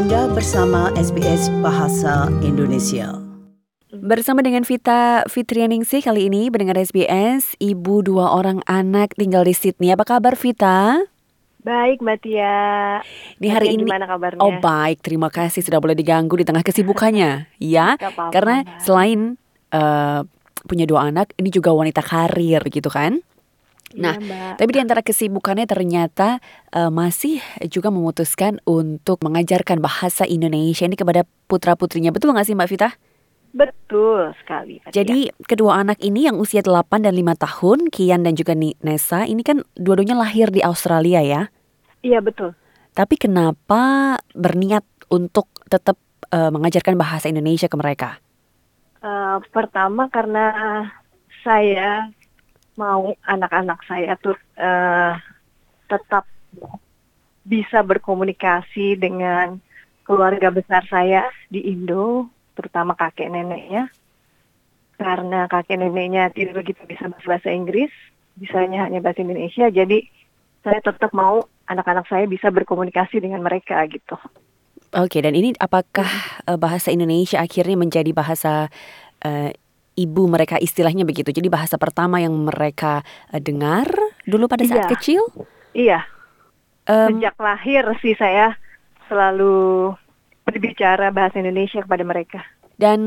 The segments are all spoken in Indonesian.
Anda bersama SBS Bahasa Indonesia. Bersama dengan Vita Fitrianingsih kali ini mendengar SBS, ibu dua orang anak tinggal di Sydney. Apa kabar Vita? Baik Mbak Tia. Di hari ini gimana kabarnya? Oh baik, terima kasih sudah boleh diganggu di tengah kesibukannya. ya, Gak apa-apa, karena selain eh, punya dua anak, ini juga wanita karir gitu kan? Nah, Iya, Mbak. Tapi di antara kesibukannya ternyata eh, masih juga memutuskan untuk mengajarkan bahasa Indonesia ini kepada putra-putrinya. Betul nggak sih Mbak Vita? Betul sekali. Jadi kedua anak ini yang usia 8 dan 5 tahun, Kian dan juga Nesa, ini kan dua-duanya lahir di Australia ya. Iya betul. Tapi kenapa berniat untuk tetap eh, mengajarkan bahasa Indonesia ke mereka? Eh, pertama karena saya mau anak-anak saya tuh eh, tetap bisa berkomunikasi dengan keluarga besar saya di Indo, terutama kakek neneknya. Karena kakek neneknya tidak begitu bisa bahasa Inggris, bisanya hanya bahasa Indonesia, jadi saya tetap mau anak-anak saya bisa berkomunikasi dengan mereka gitu. Oke, dan ini apakah eh, bahasa Indonesia akhirnya menjadi bahasa eh, ibu mereka istilahnya begitu? Jadi bahasa pertama yang mereka eh, dengar dulu pada saat Iya. kecil? Iya, Em, Sejak lahir sih saya selalu berbicara bahasa Indonesia kepada mereka. Dan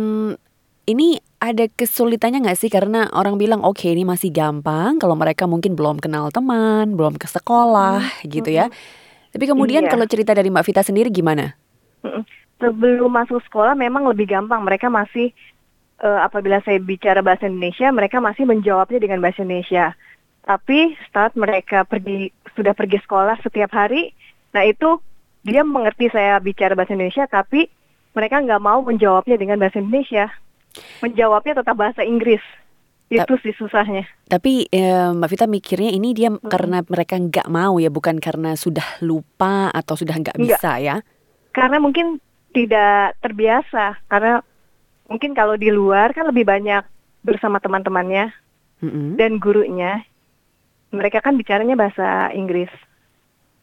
ini ada kesulitannya nggak sih karena orang bilang oke ini masih gampang kalau mereka mungkin belum kenal teman, belum ke sekolah gitu ya. Tapi kemudian Iya. kalau cerita dari Mbak Vita sendiri gimana? Mm-mm. Sebelum masuk sekolah memang lebih gampang. Mereka masih eh, apabila saya bicara bahasa Indonesia, mereka masih menjawabnya dengan bahasa Indonesia. Tapi saat mereka pergi sudah pergi sekolah setiap hari, nah itu dia mengerti saya bicara bahasa Indonesia, tapi mereka nggak mau menjawabnya dengan bahasa Indonesia. Menjawabnya tetap bahasa Inggris. Itu sih susahnya. Tapi eh, Mbak Vita mikirnya ini dia karena mereka nggak mau ya, bukan karena sudah lupa atau sudah Nggak. bisa ya? karena mungkin tidak terbiasa karena mungkin kalau di luar kan lebih banyak bersama teman-temannya Mm-mm. dan gurunya mereka kan bicaranya bahasa Inggris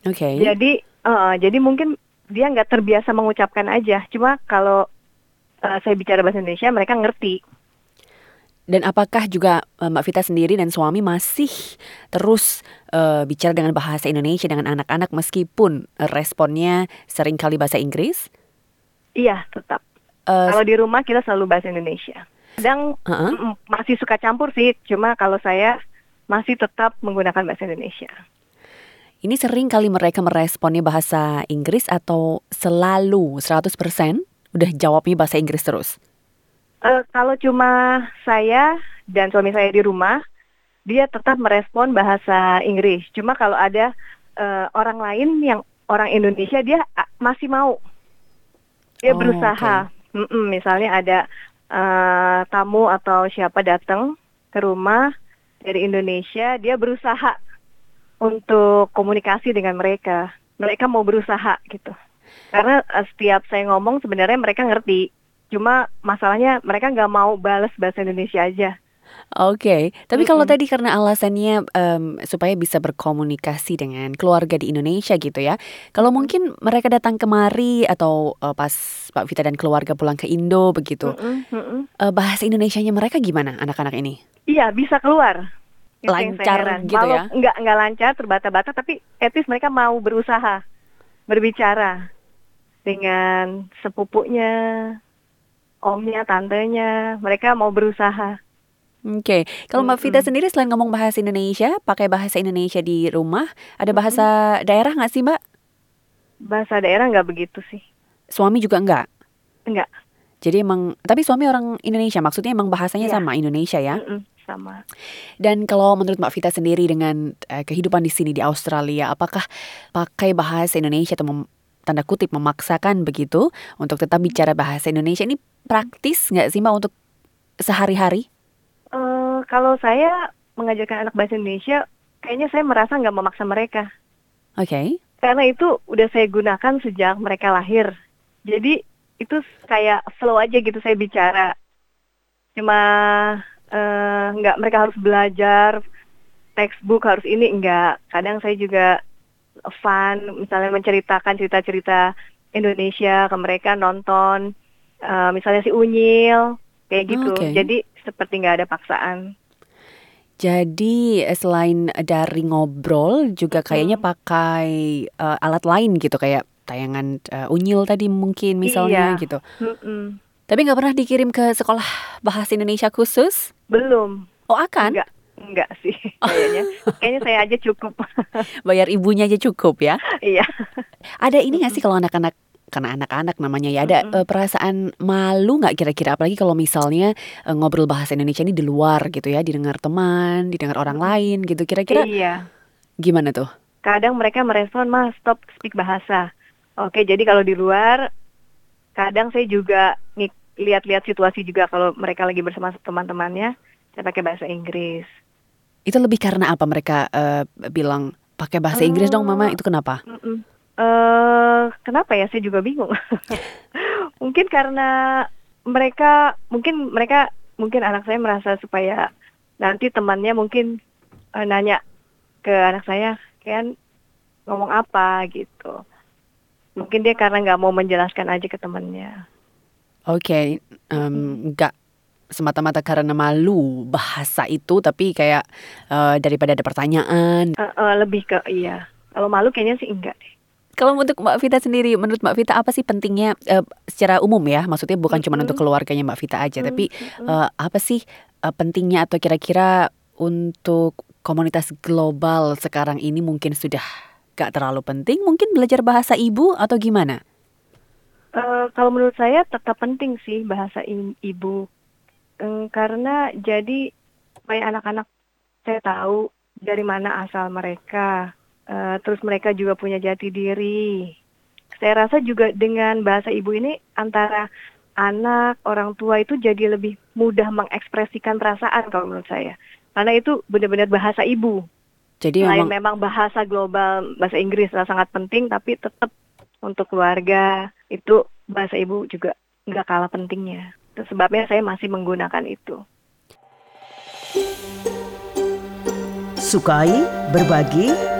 Oke. jadi eh, jadi mungkin dia nggak terbiasa mengucapkan aja cuma kalau eh, saya bicara bahasa Indonesia mereka ngerti Dan apakah juga eh, Mbak Vita sendiri dan suami masih terus eh, bicara dengan bahasa Indonesia dengan anak-anak meskipun responnya sering kali bahasa Inggris? iya tetap Eh, kalau di rumah kita selalu bahasa Indonesia kadang Heeh. mm, masih suka campur sih cuma kalau saya masih tetap menggunakan bahasa Indonesia ini sering kali mereka meresponnya bahasa Inggris atau selalu 100% udah jawabnya bahasa Inggris terus? Eh, kalau cuma saya dan suami saya di rumah, dia tetap merespon bahasa Inggris. Cuma kalau ada eh, orang lain yang orang Indonesia, dia masih mau. Dia Oh, berusaha. Mm-mm, misalnya ada eh, tamu atau siapa datang ke rumah dari Indonesia, dia berusaha untuk komunikasi dengan mereka. Mereka mau berusaha gitu. Karena eh, setiap saya ngomong sebenarnya mereka ngerti. Cuma masalahnya mereka nggak mau balas bahasa Indonesia aja. Oke, tapi kalau tadi karena alasannya em, supaya bisa berkomunikasi dengan keluarga di Indonesia gitu ya. Kalau mungkin mereka datang kemari atau eh, pas Pak Vita dan keluarga pulang ke Indo begitu, Mm-mm, mm-mm. eh, bahasa Indonesianya mereka gimana anak-anak ini? Iya bisa keluar. Itu yang saya Lancar heran. gitu Walau ya? Nggak nggak lancar terbata-bata tapi at least mereka mau berusaha berbicara dengan sepupunya, omnya, tantenya. Mereka mau berusaha. Oke, kalau Mbak Vita sendiri selain ngomong bahasa Indonesia, pakai bahasa Indonesia di rumah, ada bahasa daerah nggak sih Mbak? Bahasa daerah nggak begitu sih. Suami juga nggak? Enggak. Jadi emang, tapi suami orang Indonesia, maksudnya emang bahasanya Iya. sama Indonesia ya? Mm-mm, sama. Dan kalau menurut Mbak Vita sendiri dengan eh, kehidupan di sini di Australia, apakah pakai bahasa Indonesia atau mem- tanda kutip memaksakan begitu untuk tetap bicara bahasa Indonesia ini praktis nggak sih Mbak untuk sehari-hari? Kalau saya mengajarkan anak bahasa Indonesia, kayaknya saya merasa nggak memaksa mereka. Oke. Karena itu udah saya gunakan sejak mereka lahir. Jadi itu kayak flow aja gitu saya bicara. Cuma eh, nggak mereka harus belajar textbook harus ini enggak. Kadang saya juga fun, misalnya menceritakan cerita-cerita Indonesia ke mereka nonton uh, misalnya si Unyil kayak gitu. Oke. Jadi seperti nggak ada paksaan. Jadi eh, selain dari ngobrol juga kayaknya pakai eh, alat lain gitu kayak tayangan eh, unyil tadi mungkin misalnya Iya. gitu. Mm-mm. Tapi nggak pernah dikirim ke sekolah bahasa Indonesia khusus? Belum. Oh akan? Enggak. Enggak sih kayaknya. kayaknya saya aja cukup. Bayar ibunya aja cukup ya. Iya. Ada ini nggak sih kalau anak-anak karena anak-anak namanya ya ada Mm-mm. eh, perasaan malu nggak kira-kira apalagi kalau misalnya eh, ngobrol bahasa Indonesia ini di luar gitu ya didengar teman didengar orang lain gitu kira-kira Iya. gimana tuh Kadang mereka merespon, "Mas, stop speak bahasa." Oke, jadi kalau di luar kadang saya juga ngik- lihat-lihat situasi juga kalau mereka lagi bersama teman-temannya, saya pakai bahasa Inggris. itu lebih karena apa mereka eh, bilang pakai bahasa Inggris dong mama itu kenapa Mm-mm. Eh, kenapa ya? Saya juga bingung. mungkin karena mereka, mungkin mereka, mungkin anak saya merasa supaya nanti temannya mungkin eh, nanya ke anak saya, kan ngomong apa gitu. Mungkin dia karena nggak mau menjelaskan aja ke temannya. Oke, em, nggak semata-mata karena malu bahasa itu, tapi kayak eh, daripada ada pertanyaan. Eh, eh, lebih ke iya. Kalau malu kayaknya sih enggak deh. Kalau untuk Mbak Vita sendiri, menurut Mbak Vita apa sih pentingnya eh, secara umum ya? Maksudnya bukan cuma untuk keluarganya Mbak Vita aja, tapi eh, apa sih eh, pentingnya atau kira-kira untuk komunitas global sekarang ini mungkin sudah gak terlalu penting? Mungkin belajar bahasa ibu atau gimana? Eh, kalau menurut saya tetap penting sih bahasa ibu Em, karena jadi supaya anak-anak saya tahu dari mana asal mereka, Eh, terus mereka juga punya jati diri. Saya rasa juga dengan bahasa ibu ini antara anak orang tua itu jadi lebih mudah mengekspresikan perasaan kalau menurut saya, karena itu benar-benar bahasa ibu. Jadi Selain memang memang bahasa global, bahasa Inggris adalah sangat penting, tapi tetap untuk keluarga itu bahasa ibu juga nggak kalah pentingnya. Itu sebabnya saya masih menggunakan itu. Sukai, berbagi,